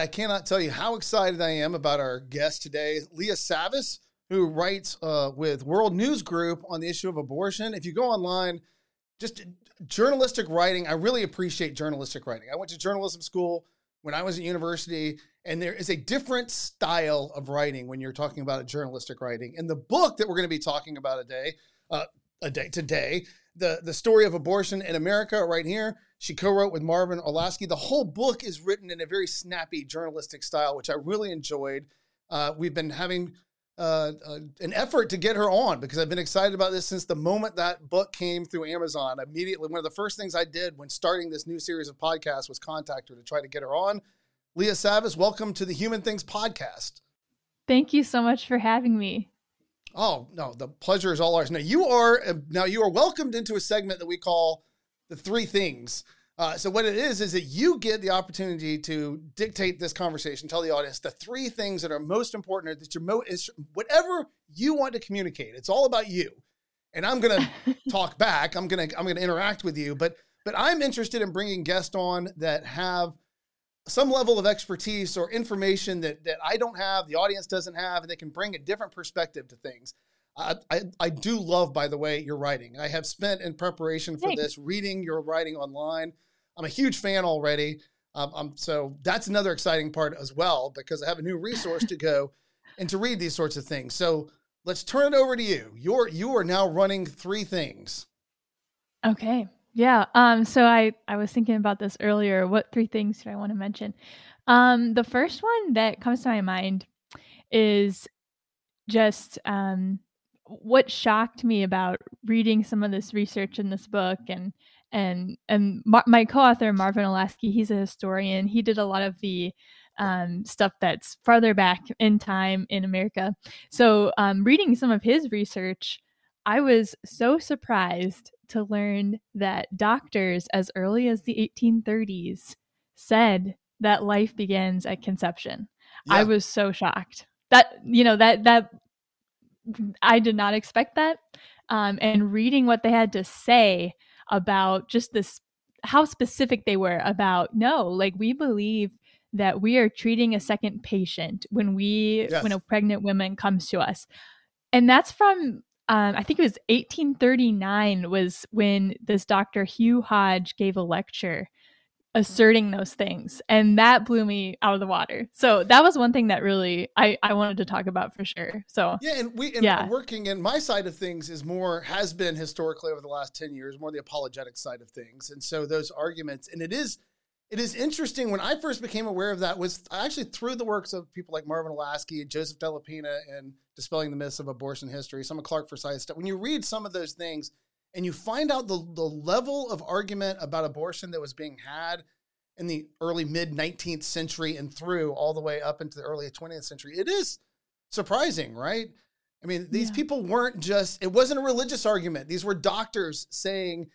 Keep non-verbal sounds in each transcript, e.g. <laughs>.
I cannot tell you how excited I am about our guest today, Leah Savas, who writes uh, with World News Group on the issue of abortion. If you go online, just journalistic writing, I really appreciate journalistic writing. I went to journalism school when I was at university, and there is a different style of writing when you're talking about journalistic writing. And the book that we're going to be talking about today, uh, a day today, the the story of abortion in America, right here. She co-wrote with Marvin Olasky. The whole book is written in a very snappy journalistic style, which I really enjoyed. Uh, we've been having uh, uh, an effort to get her on because I've been excited about this since the moment that book came through Amazon. Immediately, one of the first things I did when starting this new series of podcasts was contact her to try to get her on. Leah Savas, welcome to the Human Things podcast. Thank you so much for having me. Oh no, the pleasure is all ours. Now you are now you are welcomed into a segment that we call the three things. Uh, so what it is is that you get the opportunity to dictate this conversation, tell the audience the three things that are most important, or that you're mo- is whatever you want to communicate. It's all about you, and I'm gonna <laughs> talk back. I'm gonna I'm gonna interact with you, but but I'm interested in bringing guests on that have some level of expertise or information that that I don't have, the audience doesn't have, and they can bring a different perspective to things. I, I, I do love, by the way, your writing. I have spent in preparation for Thanks. this reading your writing online. I'm a huge fan already. Um, um, so that's another exciting part as well because I have a new resource to go and to read these sorts of things. So let's turn it over to you. You're you are now running three things. Okay. Yeah. Um. So I I was thinking about this earlier. What three things do I want to mention? Um. The first one that comes to my mind is just um what shocked me about reading some of this research in this book and and and my co-author Marvin Olasky, he's a historian. He did a lot of the um, stuff that's farther back in time in America. So, um, reading some of his research, I was so surprised to learn that doctors, as early as the 1830s, said that life begins at conception. Yeah. I was so shocked. That you know that that I did not expect that. Um, and reading what they had to say about just this, how specific they were about no, like we believe that we are treating a second patient when we yes. when a pregnant woman comes to us, and that's from um, I think it was 1839 was when this Dr. Hugh Hodge gave a lecture asserting those things and that blew me out of the water. So that was one thing that really i i wanted to talk about for sure. So yeah and we and yeah. working in my side of things is more has been historically over the last 10 years more the apologetic side of things. And so those arguments and it is it is interesting when i first became aware of that was actually through the works of people like marvin olasky joseph dellapenna and dispelling the myths of abortion history some of clarke forsythe stuff when you read some of those things and you find out the, the level of argument about abortion that was being had in the early mid 19th century and through all the way up into the early 20th century, it is surprising, right? I mean, these yeah. people weren't just, it wasn't a religious argument. These were doctors saying,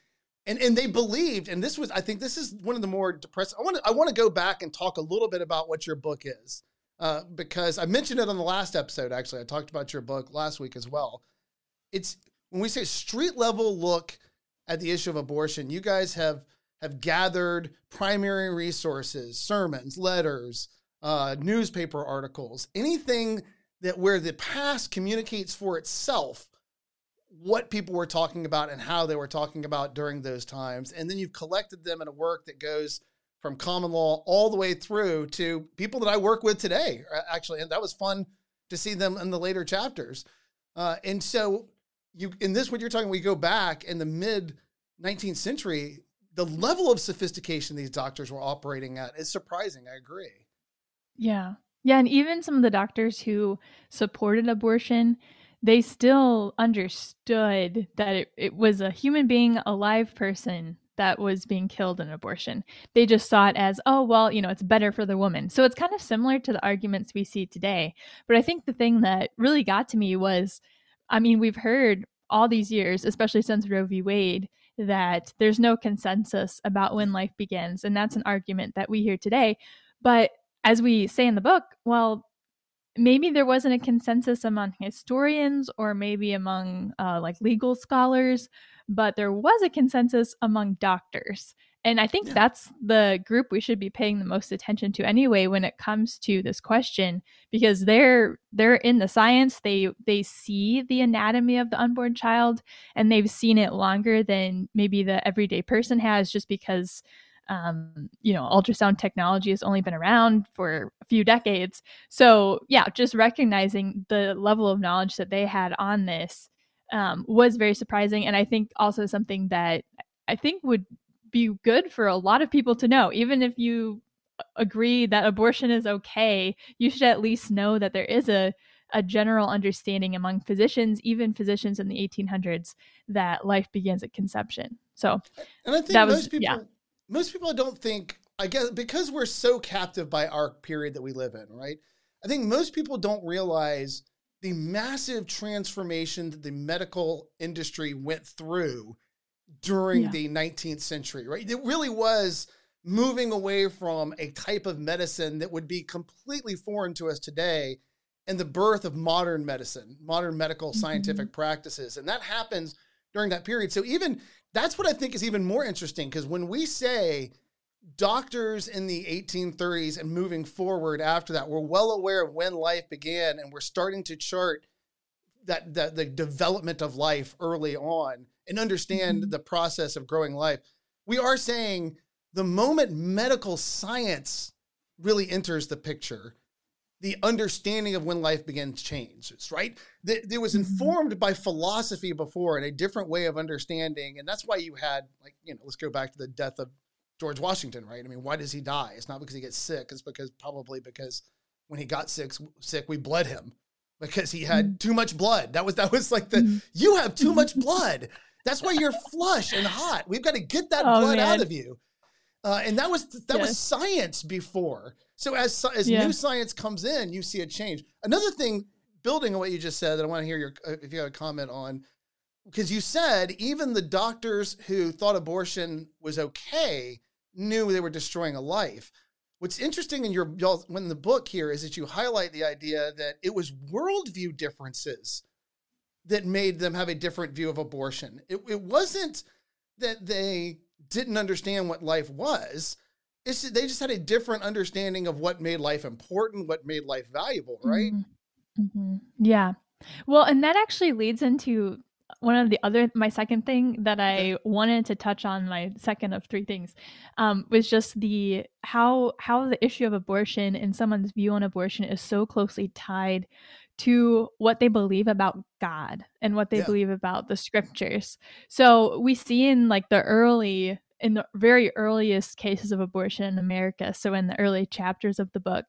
and, and they believed, and this was, I think this is one of the more depressing. I want to, I want to go back and talk a little bit about what your book is, uh, because I mentioned it on the last episode, actually. I talked about your book last week as well. It's, when we say street level look at the issue of abortion, you guys have have gathered primary resources, sermons, letters, uh, newspaper articles, anything that where the past communicates for itself what people were talking about and how they were talking about during those times. And then you've collected them in a work that goes from common law all the way through to people that I work with today, actually. And that was fun to see them in the later chapters. Uh, and so you in this what you're talking we go back in the mid 19th century the level of sophistication these doctors were operating at is surprising i agree yeah yeah and even some of the doctors who supported abortion they still understood that it, it was a human being a live person that was being killed in abortion. They just saw it as, oh, well, you know, it's better for the woman. So it's kind of similar to the arguments we see today. But I think the thing that really got to me was I mean, we've heard all these years, especially since Roe v. Wade, that there's no consensus about when life begins. And that's an argument that we hear today. But as we say in the book, well, maybe there wasn't a consensus among historians or maybe among uh, like legal scholars, but there was a consensus among doctors. And I think yeah. that's the group we should be paying the most attention to anyway when it comes to this question because they're they're in the science. They they see the anatomy of the unborn child and they've seen it longer than maybe the everyday person has just because um, you know, ultrasound technology has only been around for a few decades. So, yeah, just recognizing the level of knowledge that they had on this um, was very surprising. And I think also something that I think would be good for a lot of people to know, even if you uh, agree that abortion is okay, you should at least know that there is a a general understanding among physicians, even physicians in the 1800s, that life begins at conception. So, and I think that most was, people, yeah most people don't think I guess because we're so captive by our period that we live in, right? I think most people don't realize the massive transformation that the medical industry went through during yeah. the 19th century, right? It really was moving away from a type of medicine that would be completely foreign to us today and the birth of modern medicine, modern medical mm-hmm. scientific practices. And that happens during that period. So even that's what I think is even more interesting because when we say doctors in the 1830s and moving forward after that, we're well aware of when life began and we're starting to chart that, that the development of life early on and understand mm-hmm. the process of growing life. We are saying the moment medical science really enters the picture, the understanding of when life begins changes, right? It was mm-hmm. informed by philosophy before and a different way of understanding. And that's why you had, like, you know, let's go back to the death of George Washington, right? I mean, why does he die? It's not because he gets sick. It's because probably because when he got sick, sick, we bled him because he had mm-hmm. too much blood. That was that was like the mm-hmm. you have too much <laughs> blood. That's why you're flush and hot. We've got to get that oh, blood man. out of you. Uh, and that was that yes. was science before. So as as yeah. new science comes in, you see a change. Another thing, building on what you just said, that I want to hear your uh, if you have a comment on, because you said even the doctors who thought abortion was okay knew they were destroying a life. What's interesting in your when the book here is that you highlight the idea that it was worldview differences that made them have a different view of abortion. It, it wasn't that they didn't understand what life was. It's they just had a different understanding of what made life important, what made life valuable, right? Mm-hmm. Mm-hmm. Yeah. Well, and that actually leads into one of the other my second thing that I wanted to touch on my second of three things um, was just the how how the issue of abortion and someone's view on abortion is so closely tied to what they believe about God and what they yeah. believe about the scriptures. So we see in like the early in the very earliest cases of abortion in America, so in the early chapters of the book,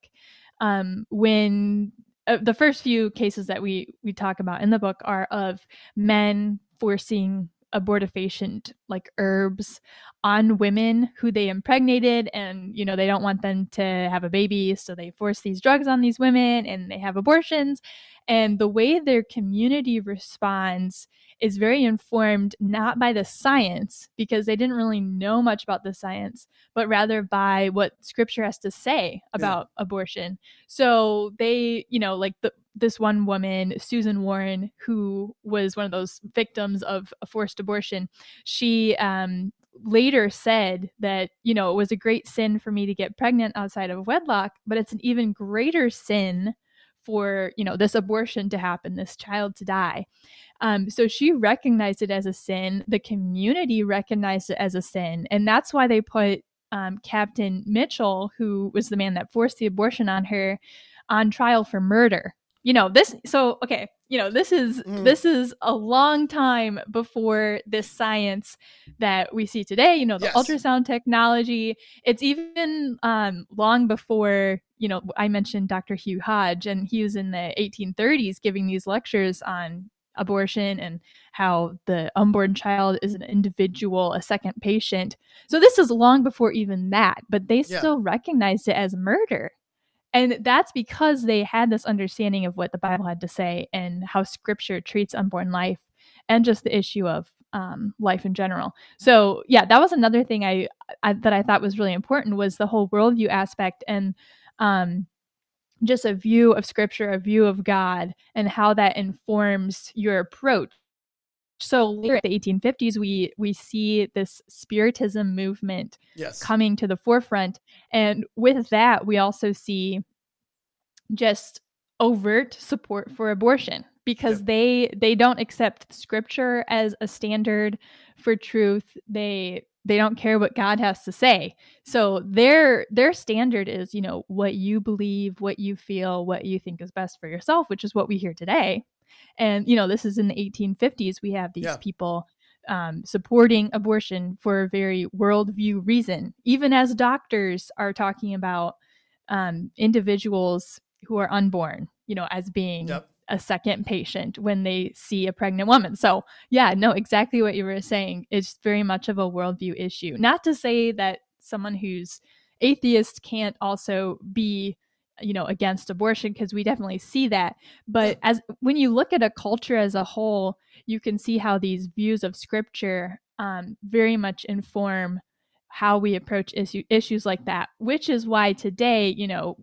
um, when uh, the first few cases that we we talk about in the book are of men forcing abortifacient like herbs on women who they impregnated and you know they don't want them to have a baby so they force these drugs on these women and they have abortions. And the way their community responds is very informed not by the science, because they didn't really know much about the science, but rather by what scripture has to say about yeah. abortion. So they, you know, like the, this one woman, Susan Warren, who was one of those victims of a forced abortion, she um, later said that, you know, it was a great sin for me to get pregnant outside of wedlock, but it's an even greater sin for you know this abortion to happen this child to die. Um, so she recognized it as a sin. The community recognized it as a sin. And that's why they put um, captain mitchell who was the man that forced the abortion on her on trial for murder. You know this so okay you know this is mm. this is a long time before this science that we see today you know the yes. ultrasound technology it's even um, long before you know i mentioned dr hugh hodge and he was in the 1830s giving these lectures on abortion and how the unborn child is an individual a second patient so this is long before even that but they yeah. still recognized it as murder and that's because they had this understanding of what the Bible had to say and how scripture treats unborn life and just the issue of um, life in general. So yeah, that was another thing I, I, that I thought was really important was the whole worldview aspect and um, just a view of scripture, a view of God, and how that informs your approach so later in the 1850s we we see this spiritism movement yes. coming to the forefront and with that we also see just overt support for abortion because yep. they they don't accept scripture as a standard for truth they they don't care what god has to say so their their standard is you know what you believe what you feel what you think is best for yourself which is what we hear today and, you know, this is in the 1850s. We have these yeah. people um, supporting abortion for a very worldview reason, even as doctors are talking about um, individuals who are unborn, you know, as being yep. a second patient when they see a pregnant woman. So, yeah, no, exactly what you were saying. It's very much of a worldview issue. Not to say that someone who's atheist can't also be you know against abortion because we definitely see that. But as when you look at a culture as a whole you can see how these views of scripture um, very much inform how we approach issue, issues like that which is why today you know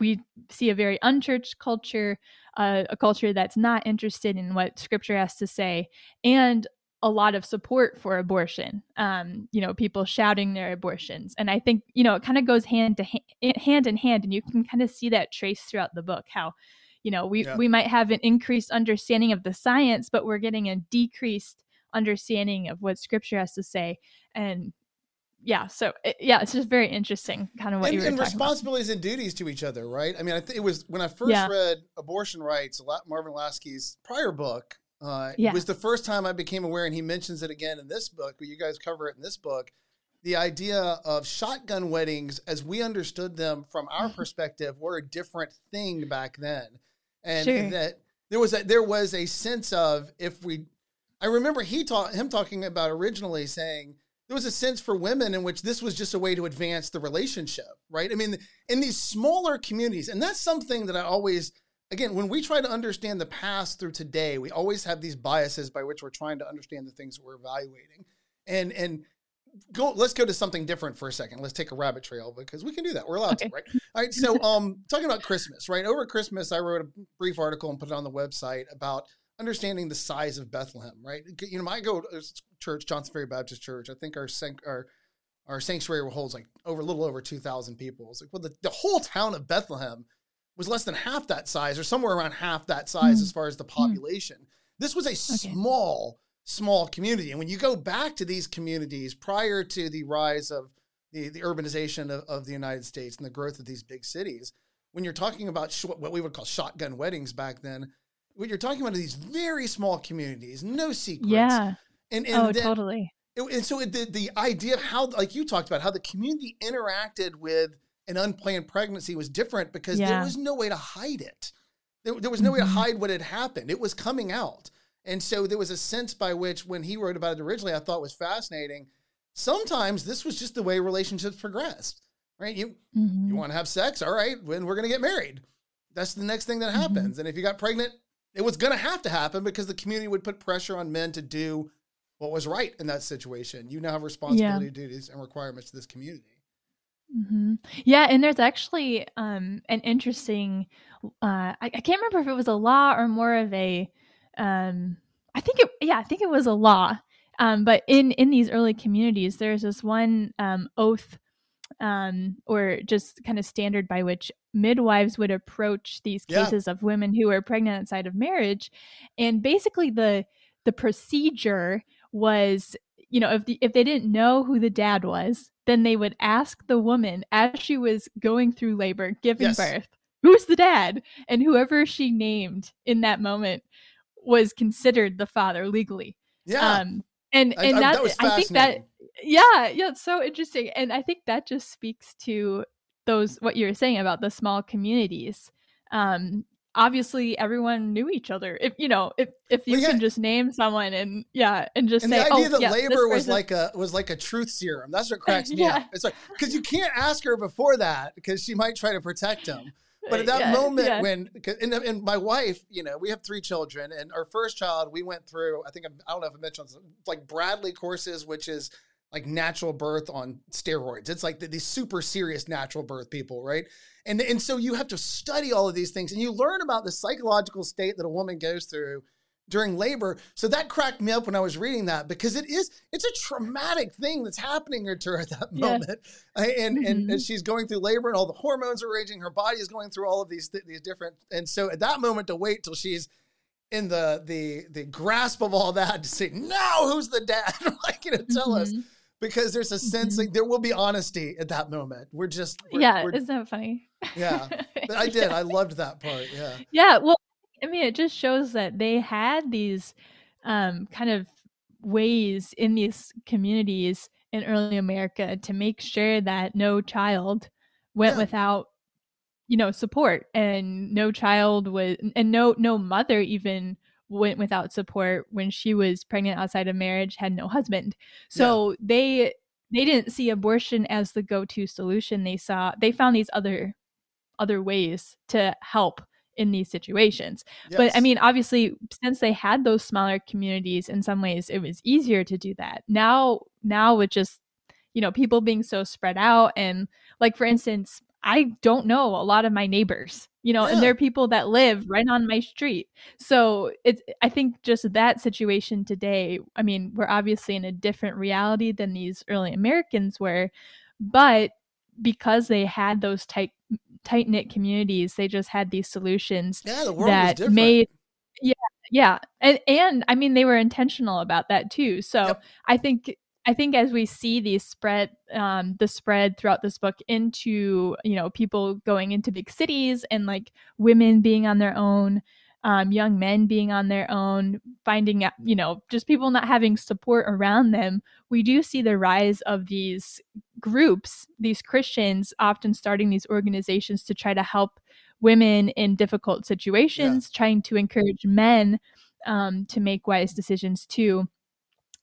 we see a very unchurched culture uh, a culture that's not interested in what scripture has to say. And a lot of support for abortion um, you know people shouting their abortions and i think you know it kind of goes hand to hand, hand in hand and you can kind of see that trace throughout the book how you know we yeah. we might have an increased understanding of the science but we're getting a decreased understanding of what scripture has to say and yeah so it, yeah it's just very interesting kind of what and, you were and responsibilities about. and duties to each other right i mean i think it was when i first yeah. read abortion rights marvin Olasky's prior book uh, yeah. It was the first time I became aware, and he mentions it again in this book. But you guys cover it in this book. The idea of shotgun weddings, as we understood them from our perspective, were a different thing back then, and sure. that there was a there was a sense of if we, I remember he taught him talking about originally saying there was a sense for women in which this was just a way to advance the relationship, right? I mean, in these smaller communities, and that's something that I always again, when we try to understand the past through today, we always have these biases by which we're trying to understand the things we're evaluating. And and go let's go to something different for a second. Let's take a rabbit trail because we can do that. We're allowed okay. to, right? All right. So um talking about Christmas, right? Over Christmas, I wrote a brief article and put it on the website about understanding the size of Bethlehem, right? You know, my go to church, Johnson Ferry Baptist Church. I think our our our sanctuary holds like over a little over 2,000 people. It's like, well, the, the whole town of Bethlehem was less than half that size or somewhere around half that size mm. as far as the hmm. population. Mm. This was a okay. small, small community. And when you go back to these communities prior to the rise of the, the urbanization of, of the United States and the growth of these big cities, when you're talking about sh- what we would call shotgun weddings back then, what you're talking about are these very small communities, no secrets. Yeah. And, and oh, then, totally. It, and so the, the idea of how, like you talked about, how the community interacted with an unplanned pregnancy was different because yeah. there was no way to hide it. There, there was no mm-hmm. way to mm-hmm. hide what had happened. It was coming out. And so there was a sense by which, when he wrote about it originally, I thought was fascinating. Sometimes this was just the way relationships progressed, right? You mm-hmm. you want to have sex, all right? When we're going to get married, that's the next thing that mm-hmm. happens. Mm-hmm. And if you got pregnant, it was going to have to happen because the community would put pressure on men to do what was right in that situation. You now have responsibility, yeah. duties, and requirements to this community. Mm-hmm. Yeah, and there's actually um, an interesting. Uh, I, I, can't remember if it was a law or more of a. Um, I think it. Yeah, I think it was a law. Um, but in in these early communities, there's this one um, oath, um, or just kind of standard by which midwives would approach these cases yeah. of women who are pregnant outside of marriage, and basically the the procedure was you know if the, if they didn't know who the dad was then they would ask the woman as she was going through labor, giving yes. birth, who's the dad? And whoever she named in that moment was considered the father legally. Yeah. Um, and and I, that, I, that I think that yeah, yeah, it's so interesting. And I think that just speaks to those what you were saying about the small communities. Um, obviously everyone knew each other. If you know, if if you well, yeah. can just name someone and yeah, and just and say, the idea oh, that yeah, labor was like a was like a truth serum. That's what cracks <laughs> me yeah. up. It's like because you can't ask her before that because she might try to protect him. But at uh, that yeah, moment when, and, and, my wife, you know, we have three children, and our first child, we went through. I think I don't know if I mentioned like Bradley courses, which is like natural birth on steroids. It's like the, these super serious natural birth people, right? And, and so you have to study all of these things and you learn about the psychological state that a woman goes through during labor. So that cracked me up when I was reading that because it is it's a traumatic thing that's happening to her at that yeah. moment. And, mm-hmm. and and she's going through labor and all the hormones are raging. Her body is going through all of these these different. And so at that moment to wait till she's in the the the grasp of all that to say now who's the dad <laughs> like you know tell mm-hmm. us because there's a sense mm-hmm. like there will be honesty at that moment. We're just we're, yeah, we're, isn't that funny? Yeah, <laughs> but I did. I loved that part. Yeah. Yeah. Well, I mean, it just shows that they had these um, kind of ways in these communities in early America to make sure that no child went yeah. without you know support and no child was and no no mother even went without support when she was pregnant outside of marriage had no husband so yeah. they they didn't see abortion as the go-to solution they saw they found these other other ways to help in these situations. Yes. But I mean, obviously, since they had those smaller communities, in some ways, it was easier to do that. Now, now with just you know people being so spread out, and like for instance, I don't know a lot of my neighbors, you know, yeah. and there are people that live right on my street. So it's I think just that situation today. I mean, we're obviously in a different reality than these early Americans were, but because they had those tight tight knit communities, they just had these solutions yeah, the world that made yeah yeah and and I mean they were intentional about that too. So yep. I think I think as we see these spread, um, the spread throughout this book into, you know, people going into big cities and like women being on their own, um, young men being on their own, finding out, you know, just people not having support around them, we do see the rise of these groups, these Christians often starting these organizations to try to help women in difficult situations, yeah. trying to encourage men um, to make wise decisions too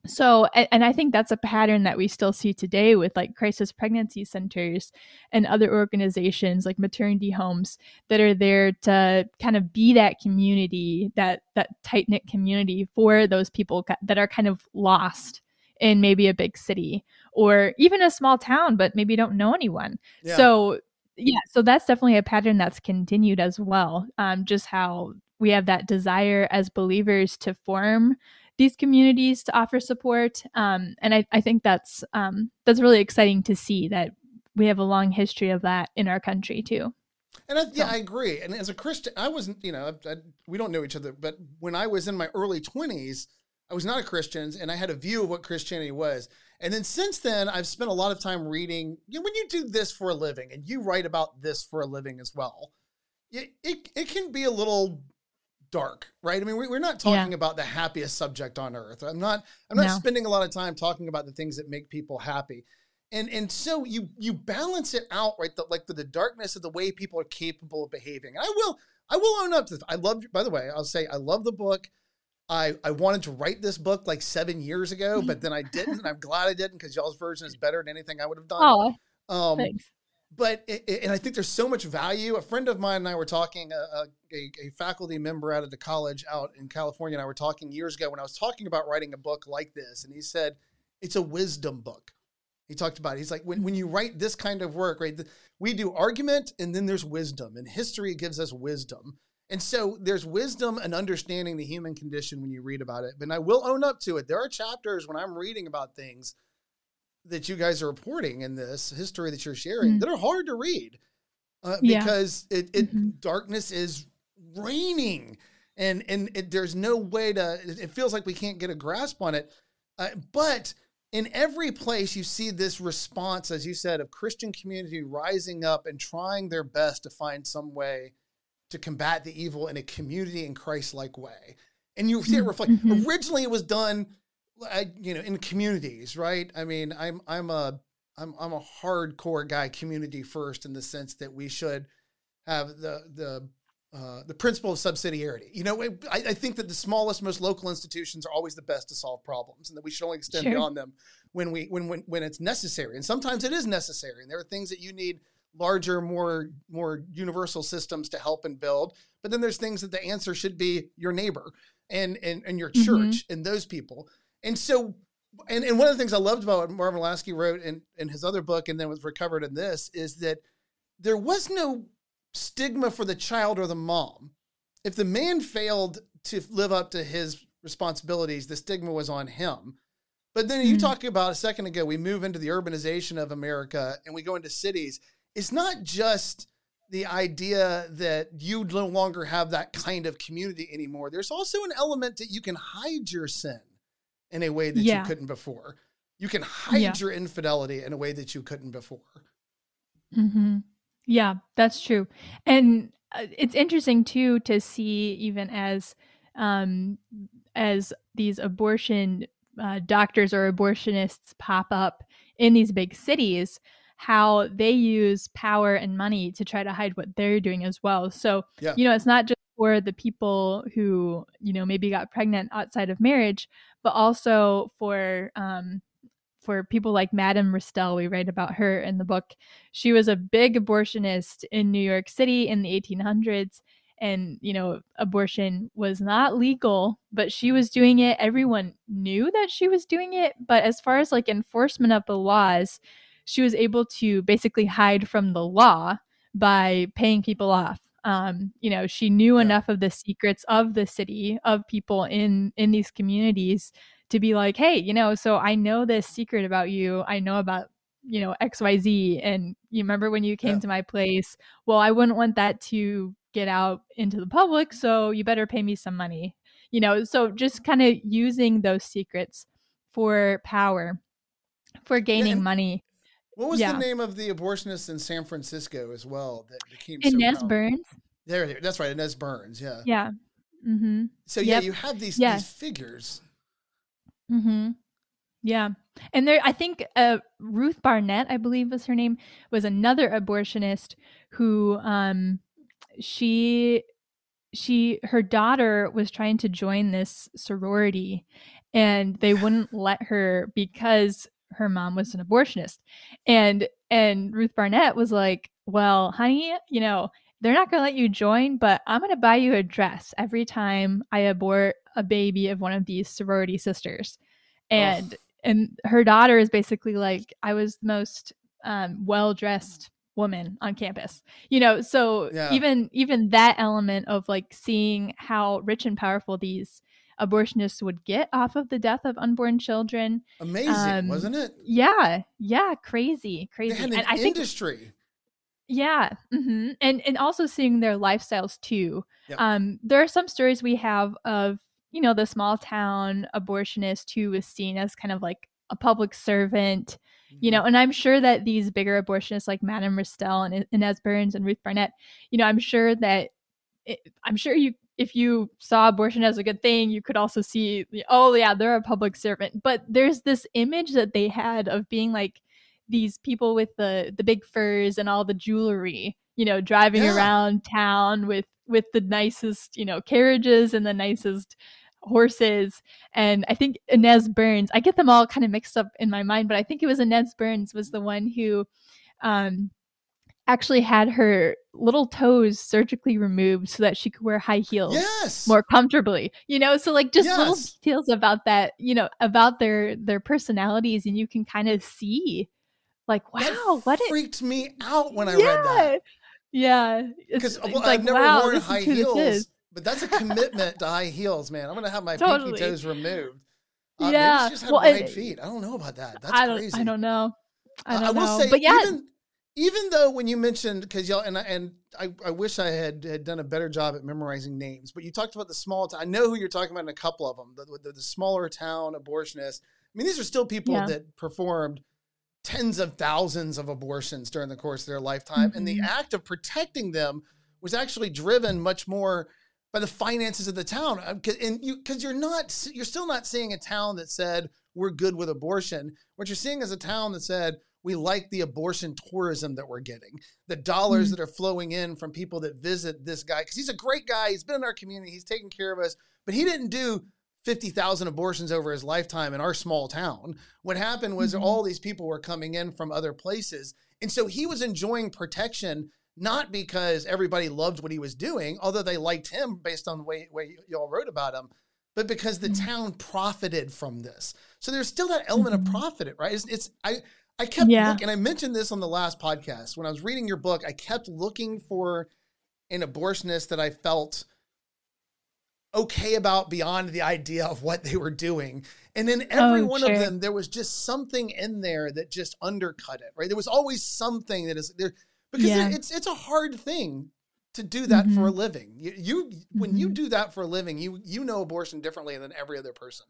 so and i think that's a pattern that we still see today with like crisis pregnancy centers and other organizations like maternity homes that are there to kind of be that community that that tight knit community for those people that are kind of lost in maybe a big city or even a small town but maybe don't know anyone yeah. so yeah so that's definitely a pattern that's continued as well um, just how we have that desire as believers to form these communities to offer support. Um, and I, I, think that's um, that's really exciting to see that we have a long history of that in our country too. And I, yeah, I agree. And as a Christian, I wasn't, you know, I, I, we don't know each other, but when I was in my early 20s, I was not a Christian and I had a view of what Christianity was. And then since then, I've spent a lot of time reading. You know, when you do this for a living and you write about this for a living as well, it, it, it can be a little dark, right? I mean, we're not talking yeah. about the happiest subject on earth. I'm not. I'm not no. spending a lot of time talking about the things that make people happy, and and so you you balance it out, right? The, like the, the darkness of the way people are capable of behaving. And I will I will own up to this. I love. By the way, I'll say I love the book. I, I wanted to write this book like seven years ago, but then I didn't, and I'm glad I didn't because y'all's version is better than anything I would have done. Oh, um, thanks but it, and I think there's so much value. A friend of mine and I were talking, a, a, a, faculty member out of the college out in California, and I were talking years ago when I was talking about writing a book like this, and he said it's a wisdom book. He talked about it. He's like, when, when you write this kind of work, right, we do argument and then there's wisdom, and history gives us wisdom. And so there's wisdom and understanding the human condition when you read about it. But I will own up to it. There are chapters when I'm reading about things that you guys are reporting in this history that you're sharing mm-hmm. that are hard to read uh, because yeah. it, it mm-hmm. darkness is reigning and and it, there's no way to it feels like we can't get a grasp on it uh, but in every place you see this response as you said of christian community rising up and trying their best to find some way to combat the evil in a community and christ-like way and you see it reflect mm-hmm. originally it was done I, you know, in communities, right? I mean, I'm I'm a I'm I'm a hardcore guy, community first, in the sense that we should have the the uh, the principle of subsidiarity. You know, I, I, think that the smallest, most local institutions are always the best to solve problems, and that we should only extend sure. beyond them when we when, when when it's necessary. And sometimes it is necessary, and there are things that you need larger, more more universal systems to help and build. But then there's things that the answer should be your neighbor and and, and your mm-hmm. church mm-hmm. and those people. And so, and, and one of the things I loved about what Marvin Olasky wrote in, in his other book and then was recovered in this is that there was no stigma for the child or the mom. if the man failed to live up to his responsibilities, the stigma was on him. But then you Mhm. talk about a second ago, we move into the urbanization of America and we go into cities. It's not just the idea that you no longer have that kind of community anymore. There's also an element that you can hide your sin in a way that Yeah. you couldn't before. You can hide Yeah. your infidelity in a way that you couldn't before. hmm Yeah, that's true. And uh, it's interesting too to see even as um as these abortion uh, doctors or abortionists pop up in these big cities how they use power and money to try to hide what they're doing as well. So, Yeah. you know, it's not just for the people who, you know, maybe got pregnant outside of marriage, but also for um for people like Madame Restell, we write about her in the book. She was a big abortionist in New York City in the 1800s. And, you know, abortion was not legal, but she was doing it. Everyone knew that she was doing it. But as far as like enforcement of the laws, she was able to basically hide from the law by paying people off. Um, you know, she knew Yeah. enough of the secrets of the city, of people in in these communities to be like, hey, you know, so I know this secret about you. I know about, you know, XYZ. And you remember when you came Yeah. to my place? Well, I wouldn't want that to get out into the public. So you better pay me some money. You know, so just kind of using those secrets for power, for gaining and money. What was Yeah. the name of the abortionist in San Francisco as well that became Inez so? Burns. There, there, that's right, Inez Burns. Yeah. Yeah. Mm-hmm. So yeah, Yep. you have these Yeah. these figures. Mm-hmm. Yeah. And there, I think uh, Ruth Barnett, I believe was her name, was another abortionist who, um, she, she, her daughter was trying to join this sorority, and they wouldn't let her because her mom was an abortionist, and and Ruth Barnett was like, "Well, honey, you know." They're not going to let you join, but I'm going to buy you a dress every time I abort a baby of one of these sorority sisters and and her daughter is basically like i was the most um, well dressed woman on campus you know so Yeah. even even that element of like seeing how rich and powerful these abortionists would get off of the death of unborn children Amazing, Um, wasn't it? yeah yeah crazy They crazy had an and i think industry. yeah, hmm and and also seeing their lifestyles too. Yep. Um, there are some stories we have of you know the small town abortionist who was seen as kind of like a public servant, you know. And I'm sure that these bigger abortionists like Madame Restell and Inez Burns and Ruth Barnett, you know, I'm sure that it, I'm sure you if you saw abortion as a good thing, you could also see, oh yeah, they're a public servant. But there's this image that they had of being like these people with the the big furs and all the jewelry, you know, driving Yeah. around town with with the nicest, you know, carriages and the nicest horses. And I think Inez Burns, I get them all kind of mixed up in my mind, but I think it was Inez Burns was the one who um actually had her little toes surgically removed so that she could wear high heels Yes. more comfortably you know so like just little details about that you know about their their personalities and you can kind of see like wow That what it freaked me out when I yeah read that. yeah Because well, like I've never wow worn high heels, but that's a commitment to high heels, man. I'm gonna have my Totally. pinky toes removed. Uh, maybe Yeah. she just had Well, wide and- feet. I don't know about that. That's i don't crazy. i don't know i Uh, don't will know say, but yeah even even though when you mentioned because y'all and I, and I, I wish I had had done a better job at memorizing names, but you talked about the small town. I know who you're talking about in a couple of them. The, the, the smaller town abortionists. I mean, these are still people Yeah. that performed tens of thousands of abortions during the course of their lifetime, and the Mhm. act of protecting them was actually driven much more by the finances of the town. Uh, And you because you're not you're still not seeing a town that said we're good with abortion. What you're seeing is a town that said we like the abortion tourism that we're getting, the dollars Mm. that are flowing in from people that visit this guy because he's a great guy. He's been in our community. He's taken care of us, but he didn't do. 50,000 abortions over his lifetime in our small town. What happened was Mhm. all these people were coming in from other places. And so he was enjoying protection, not because everybody loved what he was doing, although they liked him based on the way, way y'all wrote about him, but because the Mhm. town profited from this. So there's still that element Mhm. of profit, right? It's, it's I I kept Yeah. looking, and I mentioned this on the last podcast when I was reading your book. I kept looking for an abortionist that I felt okay about beyond the idea of what they were doing. And then every oh, one sure. of them, there was just something in there that just undercut it, right? There was always something that is there because yeah. it's it's a hard thing to do that mm-hmm. for a mm-hmm. living. You, you mm-hmm. when you mm-hmm. do that for a living, you you know abortion differently than every other person.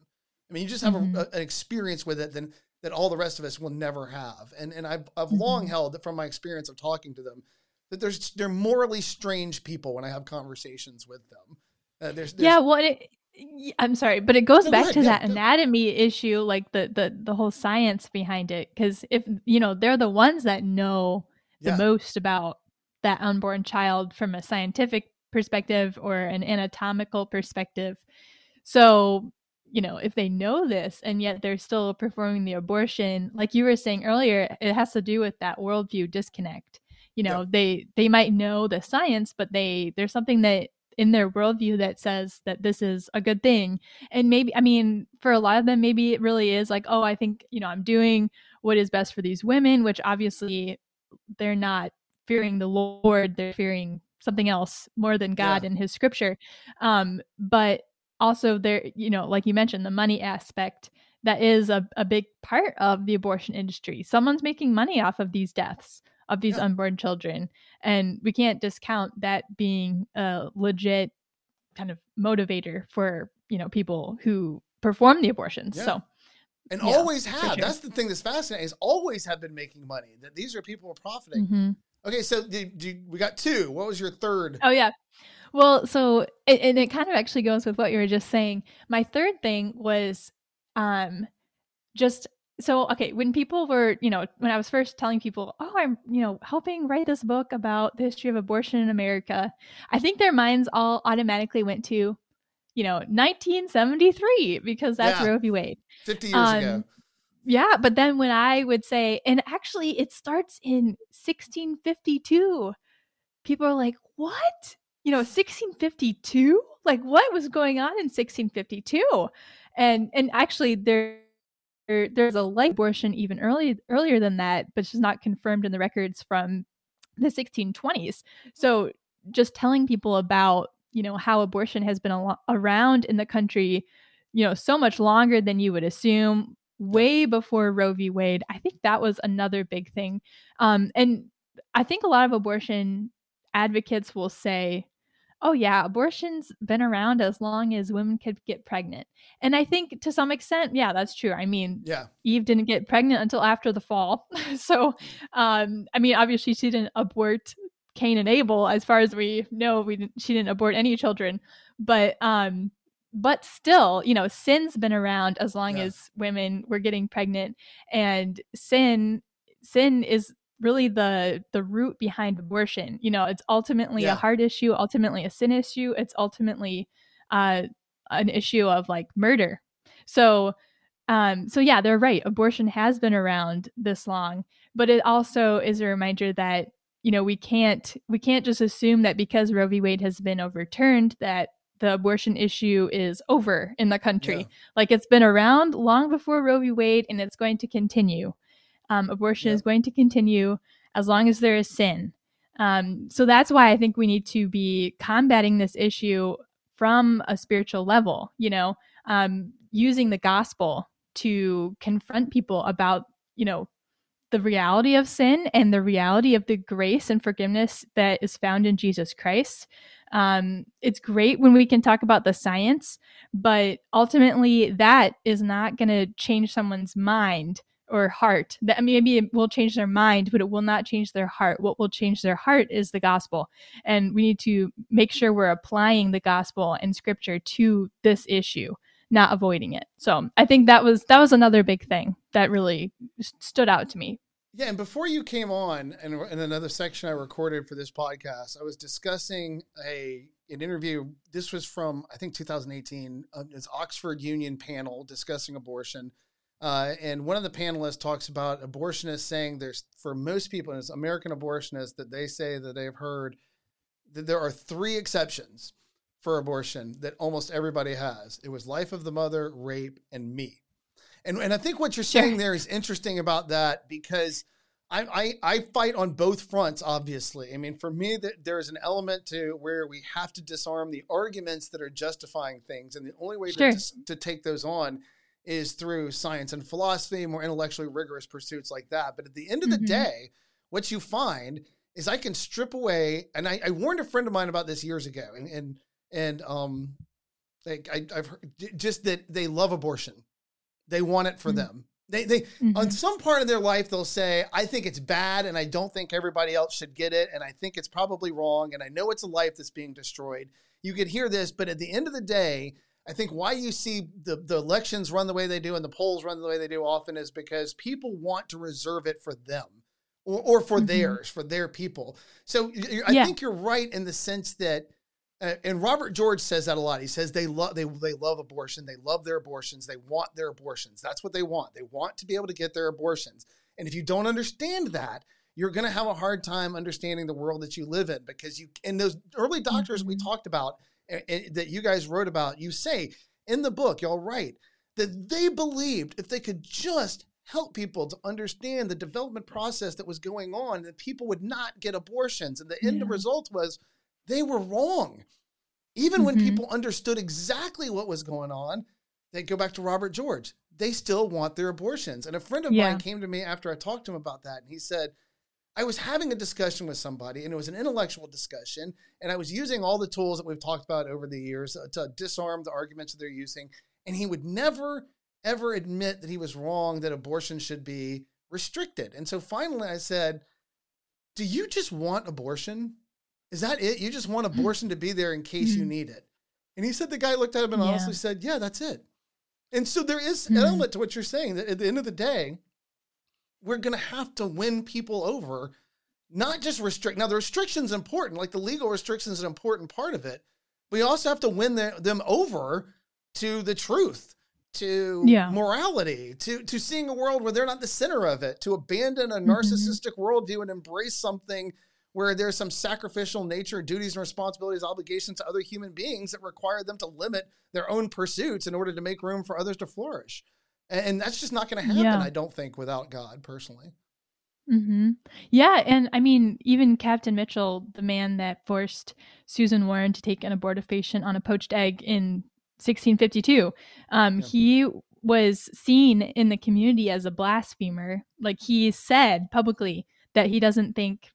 I mean, you just have mm-hmm. a, a, an experience with it than that all the rest of us will never have. And and I've I've long mm-hmm. held that from my experience of talking to them that there's they're morally strange people when I have conversations with them. Uh, there's, there's, yeah, well, it, I'm sorry, but it goes no, back to yeah, that anatomy issue, like the the the whole science behind it. Because if you know, they're the ones that know the yeah. most about that unborn child from a scientific perspective or an anatomical perspective. So, you know, if they know this and yet they're still performing the abortion, like you were saying earlier, it has to do with that worldview disconnect. You know, yeah. they they might know the science, but they there's something that in their worldview that says that this is a good thing. And maybe, I mean, for a lot of them, maybe it really is like, oh, I think, you know, I'm doing what is best for these women, which obviously they're not fearing the Lord, they're fearing something else more than God yeah. and his scripture. Um, but also there, you know, like you mentioned, the money aspect that is a, a big part of the abortion industry. Someone's making money off of these deaths of these yeah. unborn children. And we can't discount that being a legit kind of motivator for, you know, people who perform the abortions. Yeah. So and yeah, always have. Sure. That's the thing that's fascinating is always have been making money. That these are people who are profiting. Mm-hmm. Okay, so we got two. What was your third? Oh yeah. Well, so it, and it kind of actually goes with what you were just saying. My third thing was um just so okay when people were you know when i was first telling people oh i'm you know helping write this book about the history of abortion in america i think their minds all automatically went to you know 1973 because that's yeah. roe v wade 50 years um, ago yeah, but then when I would say, and actually it starts in 1652, people are like, what? You know, 1652? Like what was going on in 1652? And and actually there there's a light abortion even early earlier than that, but it's not confirmed in the records from the 1620s. So just telling people about, you know, how abortion has been al- around in the country, you know, so much longer than you would assume way before Roe v. Wade. I think that was another big thing. Um, and I think a lot of abortion advocates will say, oh, yeah, abortion's been around as long as women could get pregnant. And I think to some extent, yeah, that's true. I mean, yeah. Eve didn't get pregnant until after the fall. <laughs> so, um, I mean, obviously, she didn't abort Cain and Abel, as far as we know. We didn't, she didn't abort any children. But um, but still, you know, sin's been around as long yeah. as women were getting pregnant and sin sin is really the the root behind abortion. You know, it's ultimately yeah. a heart issue, ultimately a sin issue, it's ultimately uh an issue of like murder. So um so yeah, they're right. Abortion has been around this long, but it also is a reminder that you know, we can't we can't just assume that because Roe v. Wade has been overturned that the abortion issue is over in the country. Yeah. Like it's been around long before Roe v. Wade, and it's going to continue. Um, abortion yeah. is going to continue as long as there is sin. Um, so that's why I think we need to be combating this issue from a spiritual level. You know, um, using the gospel to confront people about you know the reality of sin and the reality of the grace and forgiveness that is found in Jesus Christ. Um, it's great when we can talk about the science, but ultimately, that is not going to change someone's mind or heart. That maybe it will change their mind, but it will not change their heart. What will change their heart is the gospel, and we need to make sure we're applying the gospel and scripture to this issue not avoiding it. So I think that was that was another big thing that really stood out to me yeah, and before you came on, and in another section I recorded for this podcast, I was discussing a an interview. This was from I think 2018. Uh, it's Oxford Union panel discussing abortion, uh, and one of the panelists talks about abortionists saying there's for most people, and it's American abortionists, that they say that they've heard that there are three exceptions for abortion that almost everybody has. It was life of the mother, rape, and me. And and I think what you're saying there is interesting about that because I, I, I fight on both fronts, obviously. I mean, for me, that there's an element to where we have to disarm the arguments that are justifying things, and the only way sure. to, to take those on is through science and philosophy, more intellectually rigorous pursuits like that. But at the end of mm-hmm. the day, what you find is I can strip away, and I, I, warned a friend of mine about this years ago, and and and um, like I, have heard just that they love abortion, they want it for mm-hmm. them. They they mm-hmm. on some part of their life they'll say, I think it's bad, and I don't think everybody else should get it, and I think it's probably wrong, and I know it's a life that's being destroyed. You could hear this, but at the end of the day, I think why you see the, the elections run the way they do and the polls run the way they do often is because people want to reserve it for them or, or for mm-hmm. theirs, for their people. So I yeah. think you're right in the sense that, uh, and Robert George says that a lot. He says they love they they love abortion. They love their abortions. They want their abortions. That's what they want. They want to be able to get their abortions. And if you don't understand that, you're going to have a hard time understanding the world that you live in because you and those early doctors mm-hmm. we talked about that you guys wrote about, you say in the book, y'all write that they believed if they could just help people to understand the development process that was going on, that people would not get abortions. And the yeah. end result was they were wrong. Even mm-hmm. when people understood exactly what was going on, they go back to Robert George. They still want their abortions. And a friend of yeah. mine came to me after I talked to him about that, and he said, I was having a discussion with somebody, and it was an intellectual discussion, and I was using all the tools that we've talked about over the years to disarm the arguments that they're using. And he would never, ever admit that he was wrong that abortion should be restricted. And so finally, I said, "Do you just want abortion? Is that it? You just want abortion to be there in case you mm-hmm. need it?" And he said, the guy looked at him and yeah. honestly said, "Yeah, that's it." And so there is an mm-hmm. element to what you're saying that at the end of the day we're going to have to win people over, not just restrict. Now, the restriction's important, like the legal restriction is an important part of it. We also have to win the, them over to the truth, to yeah. morality, to to seeing a world where they're not the center of it, to abandon a mm-hmm. narcissistic worldview and embrace something where there's some sacrificial nature, duties and responsibilities, obligations to other human beings that require them to limit their own pursuits in order to make room for others to flourish and that's just not going to happen yeah. i don't think without god personally hmm Yeah, and I mean, even Captain Mitchell, the man that forced Susan Warren to take an abortifacient on a poached egg in 1652, um, yeah. he was seen in the community as a blasphemer. Like he said publicly that he doesn't think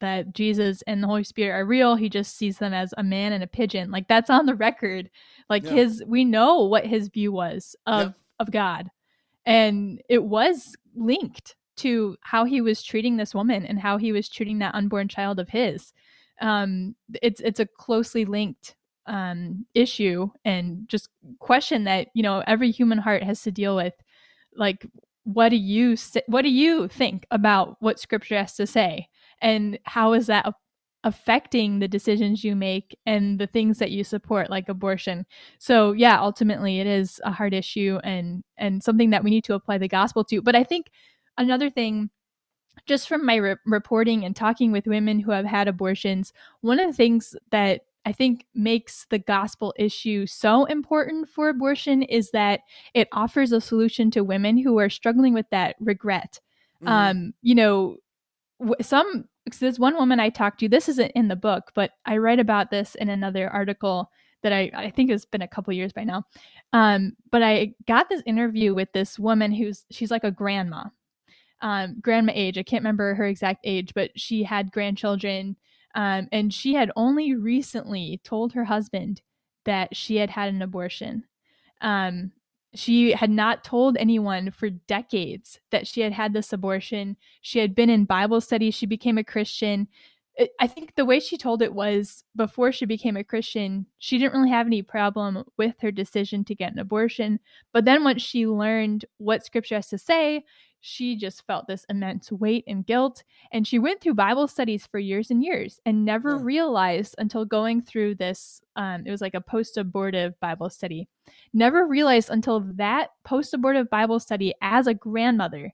that Jesus and the Holy Spirit are real. He just sees them as a man and a pigeon. Like that's on the record. Like yeah. his, we know what his view was of of God. And it was linked to how he was treating this woman and how he was treating that unborn child of his. Um, it's it's a closely linked um, issue and just question that you know every human heart has to deal with. Like, what do you what do you think about what Scripture has to say, and how is that affecting the decisions you make and the things that you support like abortion so yeah ultimately it is a hard issue and and something that we need to apply the gospel to but i think another thing just from my re- reporting and talking with women who have had abortions one of the things that I think makes the gospel issue so important for abortion is that it offers a solution to women who are struggling with that regret. Mm-hmm. Um, you know, w- some because there's one woman I talked to. This isn't in the book, but I write about this in another article that I, I think has been a couple years by now. Um, but I got this interview with this woman who's she's like a grandma, um, grandma age. I can't remember her exact age, but she had grandchildren, um, and she had only recently told her husband that she had had an abortion. Um, she had not told anyone for decades that she had had this abortion. She had been in Bible study. She became a Christian. I think the way she told it was before she became a Christian, she didn't really have any problem with her decision to get an abortion. But then once she learned what scripture has to say, she just felt this immense weight and guilt. And she went through Bible studies for years and years and never yeah. realized until going through this, um, it was like a post abortive Bible study, never realized until that post abortive Bible study as a grandmother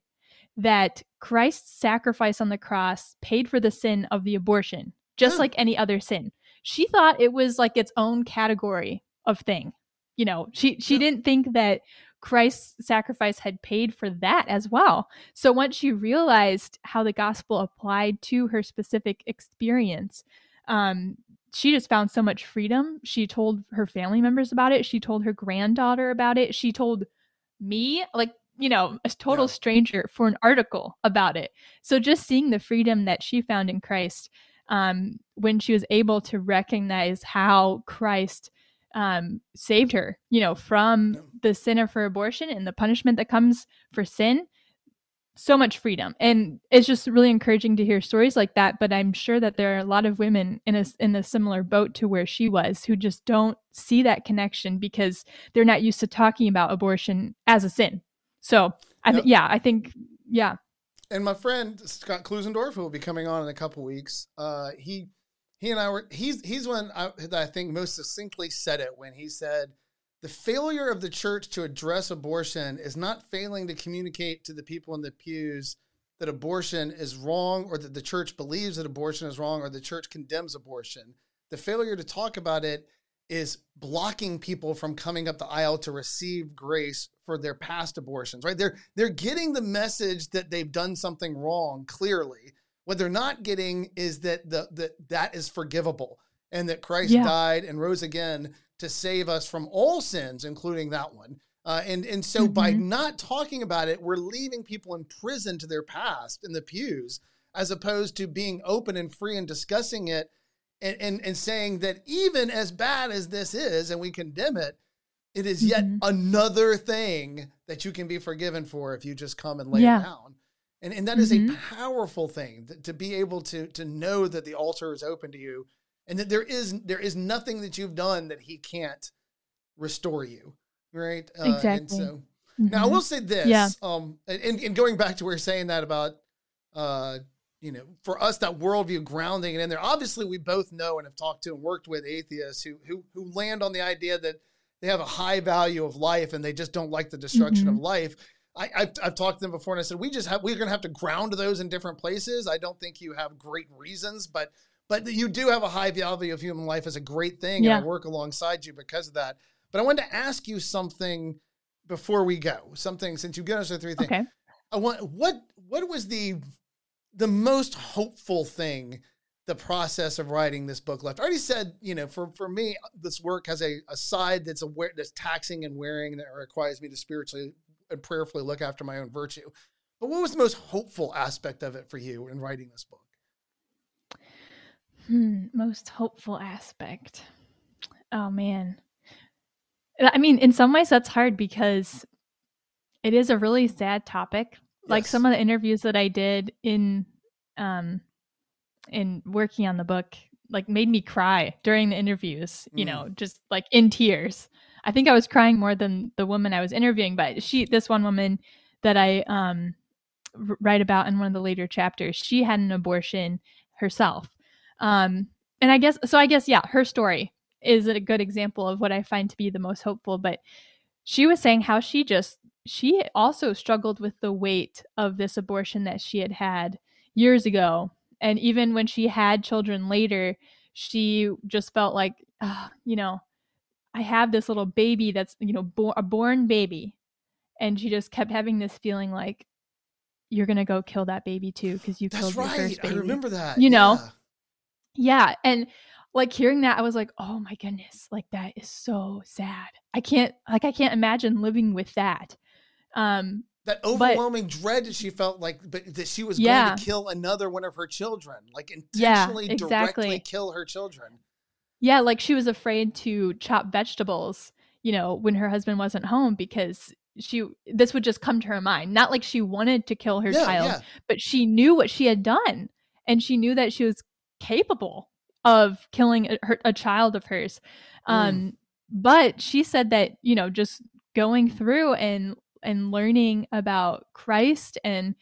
that Christ's sacrifice on the cross paid for the sin of the abortion, just yeah. like any other sin. She thought it was like its own category of thing. You know, she she yeah. didn't think that Christ's sacrifice had paid for that as well. So once she realized how the gospel applied to her specific experience, um, she just found so much freedom. She told her family members about it. She told her granddaughter about it. She told me, like, you know, a total yeah. stranger for an article about it. So just seeing the freedom that she found in Christ um, when she was able to recognize how Christ um, saved her, you know, from yeah. the sin of her abortion and the punishment that comes for sin. So much freedom, and it's just really encouraging to hear stories like that. But I'm sure that there are a lot of women in a in a similar boat to where she was, who just don't see that connection because they're not used to talking about abortion as a sin. So, I th- yep. yeah, I think yeah. And my friend Scott Klusendorf, who will be coming on in a couple weeks, uh, he he and I were he's he's one I, that I think most succinctly said it when he said the failure of the church to address abortion is not failing to communicate to the people in the pews that abortion is wrong or that the church believes that abortion is wrong or the church condemns abortion. The failure to talk about it is blocking people from coming up the aisle to receive grace for their past abortions, right? They're they're getting the message that they've done something wrong clearly, what they're not getting is that the, the that is forgivable and that Christ yeah. died and rose again to save us from all sins, including that one. Uh, and and so mm-hmm. by not talking about it, we're leaving people in prison to their past in the pews, as opposed to being open and free and discussing it, and and, and saying that even as bad as this is, and we condemn it, it is yet mm-hmm. another thing that you can be forgiven for if you just come and lay yeah. it down and and that is mm-hmm. a powerful thing to, to be able to to know that the altar is open to you and that there is there is nothing that you've done that he can't restore you right uh, exactly so mm-hmm. now i will say this yeah. um and, and going back to where you're saying that about uh you know for us that worldview grounding it in there obviously we both know and have talked to and worked with atheists who who who land on the idea that they have a high value of life and they just don't like the destruction mm-hmm. of life I, have I've talked to them before and I said we just have we're going to have to ground those in different places. I don't think you have great reasons, but but you do have a high value of human life as a great thing, yeah. and I work alongside you because of that. But I wanted to ask you something before we go. Something since you get us the three things. Okay. I want what what was the the most hopeful thing the process of writing this book left. I already said, you know, for for me, this work has a, a side that's aware that's taxing and wearing that requires me to spiritually and prayerfully look after my own virtue. But what was the most hopeful aspect of it for you in writing this book? Hmm, most hopeful aspect. Oh man. I mean, in some ways that's hard because it is a really sad topic. Yes. Like some of the interviews that I did in um in working on the book like made me cry during the interviews, you mm. know, just like in tears. I think I was crying more than the woman I was interviewing, but she, this one woman that I um, write about in one of the later chapters, she had an abortion herself. Um, and I guess, so I guess, yeah, her story is a good example of what I find to be the most hopeful. But she was saying how she just, she also struggled with the weight of this abortion that she had had years ago. And even when she had children later, she just felt like, you know, I have this little baby that's, you know, bo- a born baby. And she just kept having this feeling like, you're going to go kill that baby too because you that's killed right. your first baby. I remember that. You know? Yeah. yeah. And like hearing that, I was like, oh my goodness, like that is so sad. I can't, like, I can't imagine living with that. Um, that overwhelming but, dread that she felt like but that she was yeah. going to kill another one of her children like intentionally yeah, exactly. directly kill her children yeah, like she was afraid to chop vegetables, you know, when her husband wasn't home because she this would just come to her mind. Not like she wanted to kill her yeah, child, yeah. but she knew what she had done and she knew that she was capable of killing a, her, a child of hers. Mm. Um but she said that, you know, just going through and and learning about Christ and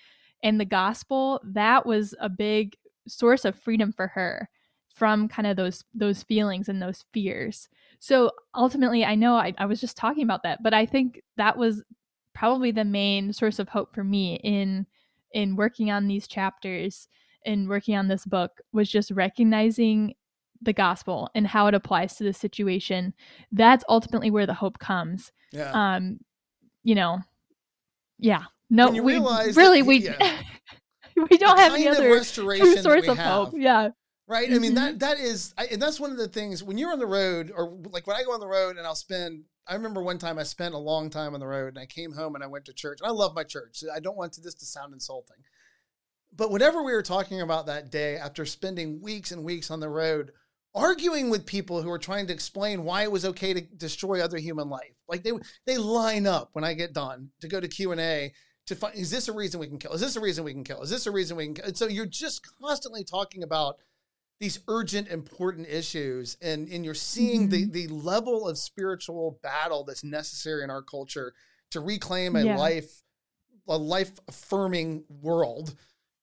and the gospel, that was a big source of freedom for her from kind of those those feelings and those fears. So ultimately, I know I, I was just talking about that, but I think that was probably the main source of hope for me in in working on these chapters and working on this book was just recognizing the gospel and how it applies to the situation. That's ultimately where the hope comes. Yeah. Um, you know, yeah, no, we really that- we yeah. <laughs> we don't have any other restoration source of hope. Yeah, right? I mean Mhm. that that is I, and that's one of the things when you're on the road or like when i go on the road and i'll spend i remember one time i spent a long time on the road and i came home and i went to church and i love my church i don't want to, this to sound insulting. But whatever we were talking about that day after spending weeks and weeks on the road arguing with people who were trying to explain why it was okay to destroy other human life like they they line up when i get done to go to q&a to find is this a reason we can kill? Is this a reason we can kill? Is this a reason we can kill? And so you're just constantly talking about these urgent important issues and and you're seeing the mm-hmm. the level of spiritual battle that's necessary in our culture to reclaim a Yeah. life a life affirming world.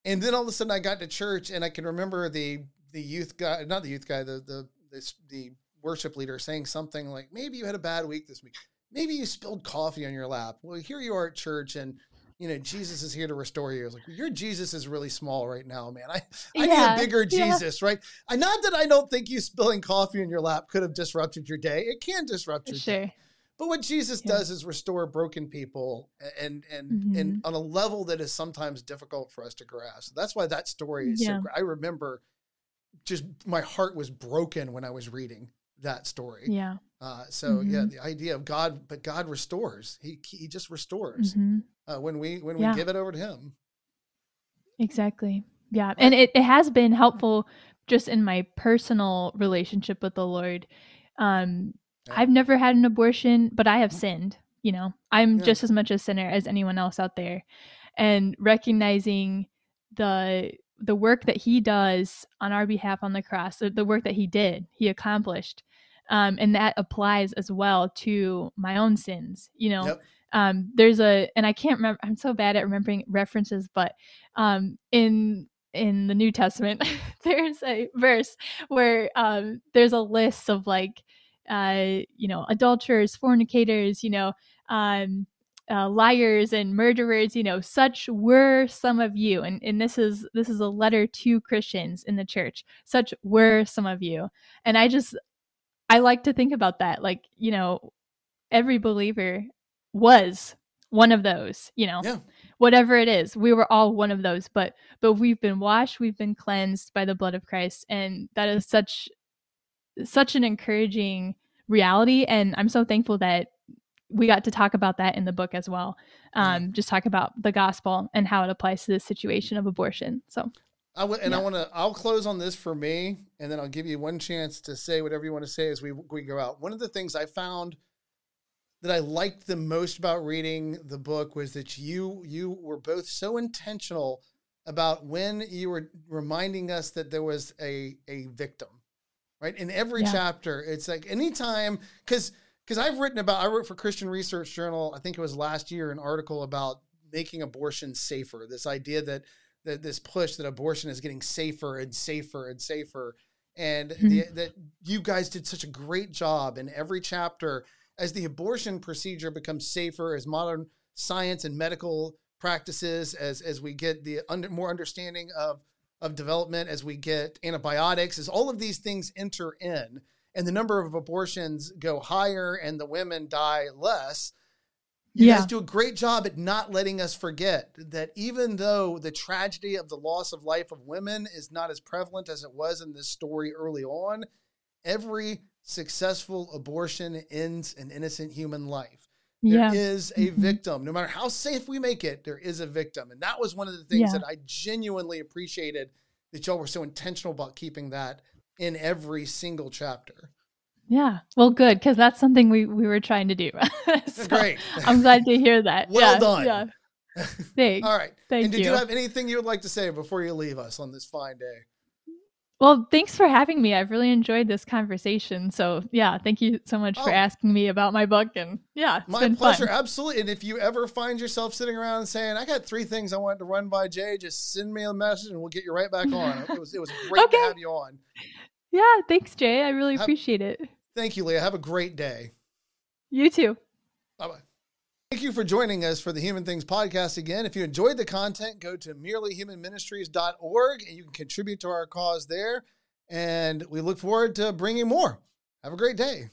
And then all of a sudden i got to church and i can remember the the youth guy not the youth guy the the the, the worship leader saying something like maybe you had a bad week this week. Maybe you spilled coffee on your lap. Well here you are at church and you know jesus is here to restore you I was like your jesus is really small right now man i I Yeah, need a bigger yeah. Jesus, right? I not that I don't think you spilling coffee in your lap could have disrupted your day. It can disrupt your day. But what Jesus Yeah. does is restore broken people and and and Mm-hmm. on a level that is sometimes difficult for us to grasp. That's why that story is Yeah. so great. I remember just my heart was broken when I was reading that story. Yeah. Uh, so yeah, Mhm. the idea of God, but God restores. He he just restores hmm uh, when we when Yeah. we give it over to Him. Exactly. Yeah. And it, it has been helpful just in my personal relationship with the Lord. Um, Yeah. I've never had an abortion, but I have sinned. You know, I'm Yeah. just as much a sinner as anyone else out there. And recognizing the the work that he does on our behalf on the cross, the, the work that he did, he accomplished. Um, and that applies as well to my own sins. You know, Yep. um, there's a, and I can't remember. I'm so bad at remembering references, but um, in in the New Testament, <laughs> there's a verse where um, there's a list of like, uh, you know, adulterers, fornicators, you know, um, uh, liars and murderers. You know, such were some of you, and and this is this is a letter to Christians in the church. Such were some of you, and I just I like to think about that, like you know, every believer was one of those. You know, Yeah. whatever it is we were all one of those but but we've been washed we've been cleansed by the blood of christ and that is such such an encouraging reality and i'm so thankful that we got to talk about that in the book as well um just talk about the gospel and how it applies to this situation of abortion so I w- and I want to. I'll close on this for me, and then I'll give you one chance to say whatever you want to say as we we go out. One of the things I found that I liked the most about reading the book was that you you were both so intentional about when you were reminding us that there was a a victim, right? In every Yeah. chapter, it's like anytime because because I've written about I wrote for Christian Research Journal. I think it was last year an article about making abortion safer. This idea that that this push that abortion is getting safer and safer and safer, and mm-hmm. the, that you guys did such a great job in every chapter as the abortion procedure becomes safer, as modern science and medical practices, as as we get the under, more understanding of of development, as we get antibiotics, as all of these things enter in, and the number of abortions go higher and the women die less. You Yeah. guys do a great job at not letting us forget that even though the tragedy of the loss of life of women is not as prevalent as it was in this story early on, every successful abortion ends an innocent human life. There is yeah a Mhm. victim. No matter how safe we make it, there is a victim. And that was one of the things Yeah. that I genuinely appreciated that y'all were so intentional about keeping that in every single chapter. Yeah well good because that's something we we were trying to do <laughs> So, Great. i'm glad to hear that <laughs> Well yeah, done. yeah <laughs> thanks All right. thank and did you. you have anything you would like to say before you leave us on this fine day? Well, thanks for having me. I've really enjoyed this conversation. So, yeah, thank you so much for Oh. asking me about my book. And yeah, My pleasure. fun. Absolutely. And if you ever find yourself sitting around saying, I got three things I wanted to run by Jay, just send me a message and we'll get you right back on. It was, it was great to have you on. Yeah, thanks, Jay. I really Have- appreciate it. Thank you, Leah. Have a great day. You too. Bye bye. Thank you for joining us for the Human Things podcast again. If you enjoyed the content, go to merelyhumanministries.org and you can contribute to our cause there. And we look forward to bringing more. Have a great day.